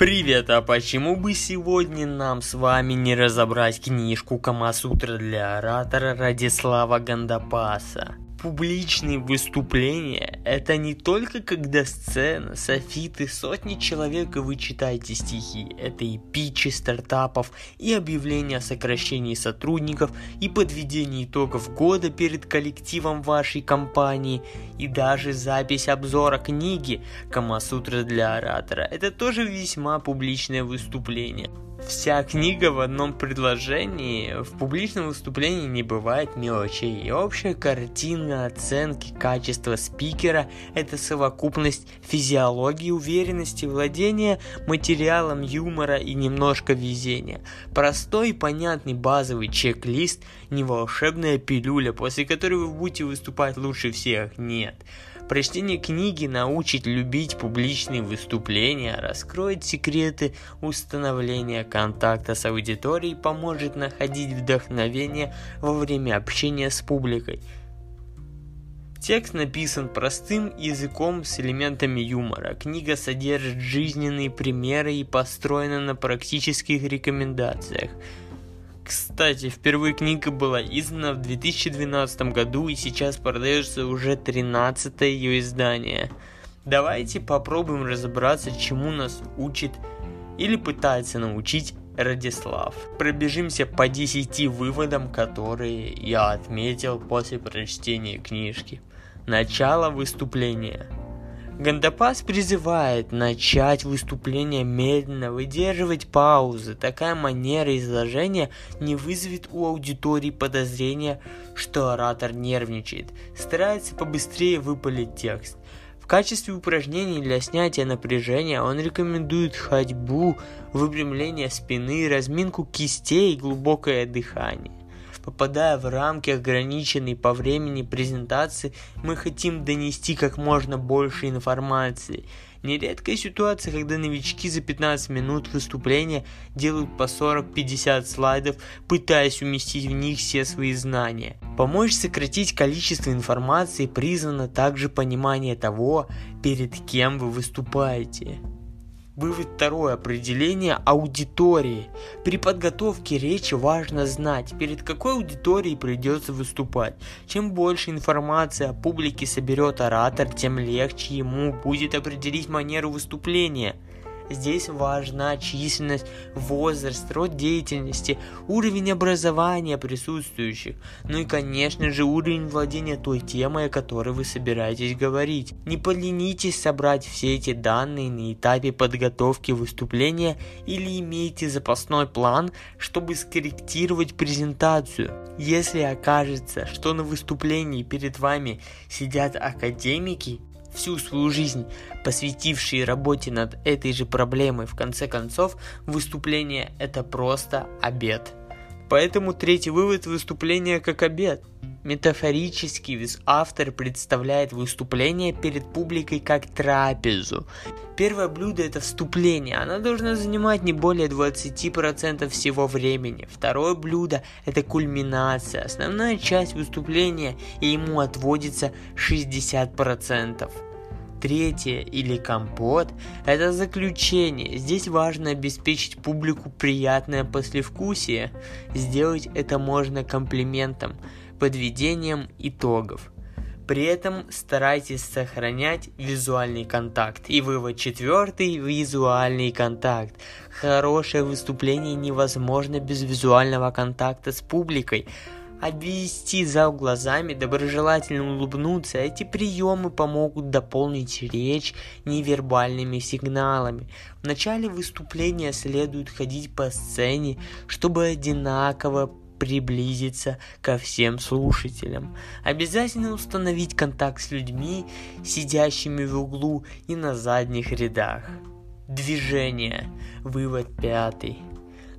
Привет, а почему бы сегодня нам с вами не разобрать книжку Камасутра для оратора Радислава Гандапаса? Публичные выступления – это не только когда сцена, софиты, сотни человек и вы читаете стихи. Это и пичи стартапов, и объявления о сокращении сотрудников, и подведение итогов года перед коллективом вашей компании, и даже запись обзора книги Камасутра для оратора. Это тоже весьма публичное выступление. Вся книга в одном предложении. В публичном выступлении не бывает мелочей. И общая картина оценки качества спикера – это совокупность физиологии, уверенности, владения материалом юмора и немножко везения. Простой и понятный базовый чек-лист, не волшебная пилюля, после которой вы будете выступать лучше всех. Нет. Прочтение книги научит любить публичные выступления, раскроет секреты установления контакта с аудиторией, поможет находить вдохновение во время общения с публикой. Текст написан простым языком с элементами юмора. Книга содержит жизненные примеры и построена на практических рекомендациях. Кстати, впервые книга была издана в 2012 году и сейчас продается уже 13 ее издание. Давайте попробуем разобраться, чему нас учит или пытается научить Радислав. Пробежимся по 10 выводам, которые я отметил после прочтения книжки. Начало выступления – Гандапас призывает начать выступление медленно, выдерживать паузы. Такая манера изложения не вызовет у аудитории подозрения, что оратор нервничает, старается побыстрее выпалить текст. В качестве упражнений для снятия напряжения он рекомендует ходьбу, выпрямление спины, разминку кистей и глубокое дыхание попадая в рамки ограниченной по времени презентации, мы хотим донести как можно больше информации. Нередкая ситуация, когда новички за 15 минут выступления делают по 40-50 слайдов, пытаясь уместить в них все свои знания. Помочь сократить количество информации призвано также понимание того, перед кем вы выступаете. Вывод второе. Определение аудитории. При подготовке речи важно знать, перед какой аудиторией придется выступать. Чем больше информации о публике соберет оратор, тем легче ему будет определить манеру выступления – Здесь важна численность, возраст, род деятельности, уровень образования присутствующих, ну и, конечно же, уровень владения той темой, о которой вы собираетесь говорить. Не поленитесь собрать все эти данные на этапе подготовки выступления или имейте запасной план, чтобы скорректировать презентацию. Если окажется, что на выступлении перед вами сидят академики, всю свою жизнь посвятившие работе над этой же проблемой, в конце концов, выступление это просто обед. Поэтому третий вывод выступления как обед. Метафорически автор представляет выступление перед публикой как трапезу. Первое блюдо это вступление, оно должно занимать не более 20% всего времени. Второе блюдо это кульминация, основная часть выступления и ему отводится 60%. Третье или компот – это заключение. Здесь важно обеспечить публику приятное послевкусие. Сделать это можно комплиментом, подведением итогов. При этом старайтесь сохранять визуальный контакт. И вывод четвертый – визуальный контакт. Хорошее выступление невозможно без визуального контакта с публикой обвести зал глазами, доброжелательно улыбнуться. Эти приемы помогут дополнить речь невербальными сигналами. В начале выступления следует ходить по сцене, чтобы одинаково приблизиться ко всем слушателям. Обязательно установить контакт с людьми, сидящими в углу и на задних рядах. Движение. Вывод пятый.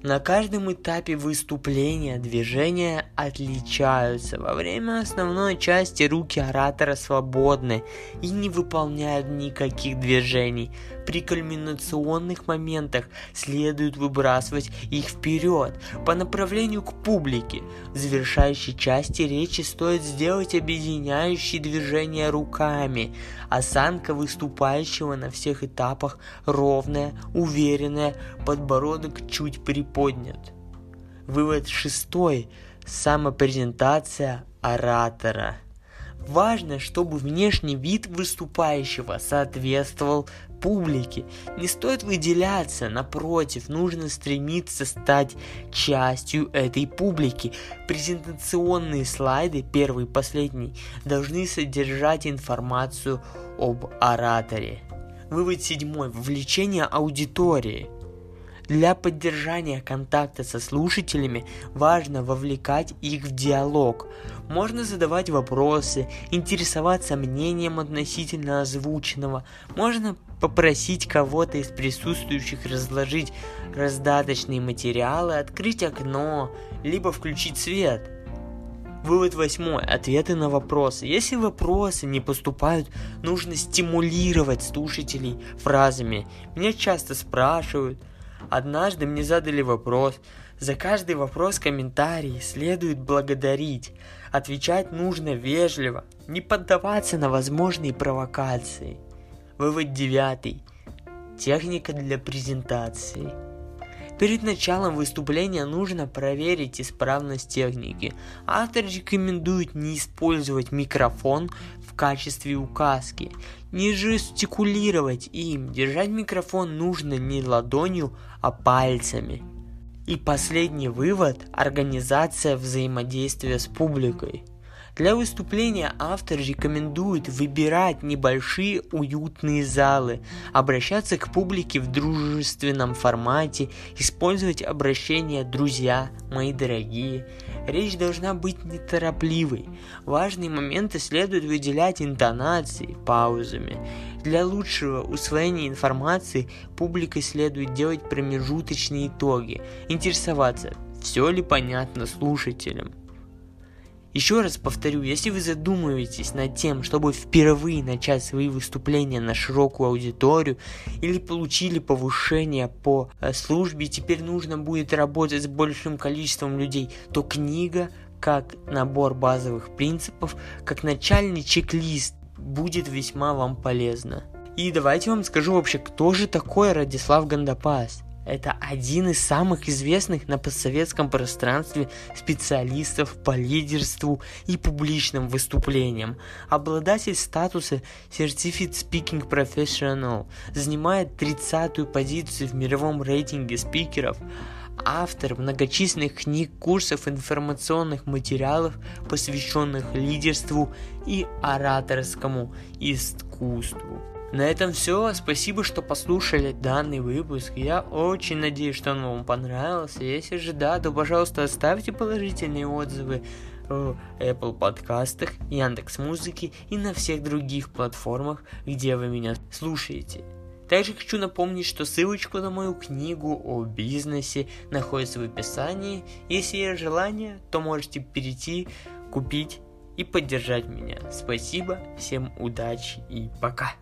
На каждом этапе выступления движения отличаются. Во время основной части руки оратора свободны и не выполняют никаких движений. При кульминационных моментах следует выбрасывать их вперед по направлению к публике. В завершающей части речи стоит сделать объединяющие движения руками. Осанка выступающего на всех этапах ровная, уверенная, подбородок чуть приподнят. Вывод шестой. Самопрезентация оратора. Важно, чтобы внешний вид выступающего соответствовал публике. Не стоит выделяться, напротив, нужно стремиться стать частью этой публики. Презентационные слайды, первый и последний, должны содержать информацию об ораторе. Вывод седьмой. Вовлечение аудитории. Для поддержания контакта со слушателями важно вовлекать их в диалог. Можно задавать вопросы, интересоваться мнением относительно озвученного, можно попросить кого-то из присутствующих разложить раздаточные материалы, открыть окно, либо включить свет. Вывод восьмой. Ответы на вопросы. Если вопросы не поступают, нужно стимулировать слушателей фразами. Меня часто спрашивают. Однажды мне задали вопрос. За каждый вопрос комментарий следует благодарить. Отвечать нужно вежливо, не поддаваться на возможные провокации. Вывод девятый. Техника для презентации. Перед началом выступления нужно проверить исправность техники. Автор рекомендует не использовать микрофон в качестве указки, не жестикулировать им. Держать микрофон нужно не ладонью, а пальцами. И последний вывод – организация взаимодействия с публикой. Для выступления автор рекомендует выбирать небольшие уютные залы, обращаться к публике в дружественном формате, использовать обращение «друзья», «мои дорогие». Речь должна быть неторопливой. Важные моменты следует выделять интонацией, паузами. Для лучшего усвоения информации публикой следует делать промежуточные итоги, интересоваться, все ли понятно слушателям. Еще раз повторю, если вы задумываетесь над тем, чтобы впервые начать свои выступления на широкую аудиторию или получили повышение по э, службе, теперь нужно будет работать с большим количеством людей, то книга как набор базовых принципов, как начальный чек-лист будет весьма вам полезно. И давайте вам скажу вообще, кто же такой Радислав Гандапас. Это один из самых известных на постсоветском пространстве специалистов по лидерству и публичным выступлениям. Обладатель статуса Certificate Speaking Professional занимает 30-ю позицию в мировом рейтинге спикеров, автор многочисленных книг, курсов, информационных материалов, посвященных лидерству и ораторскому искусству. На этом все. Спасибо, что послушали данный выпуск. Я очень надеюсь, что он вам понравился. Если же да, то, пожалуйста, оставьте положительные отзывы в Apple подкастах, Яндекс Музыки и на всех других платформах, где вы меня слушаете. Также хочу напомнить, что ссылочку на мою книгу о бизнесе находится в описании. Если есть желание, то можете перейти, купить и поддержать меня. Спасибо, всем удачи и пока.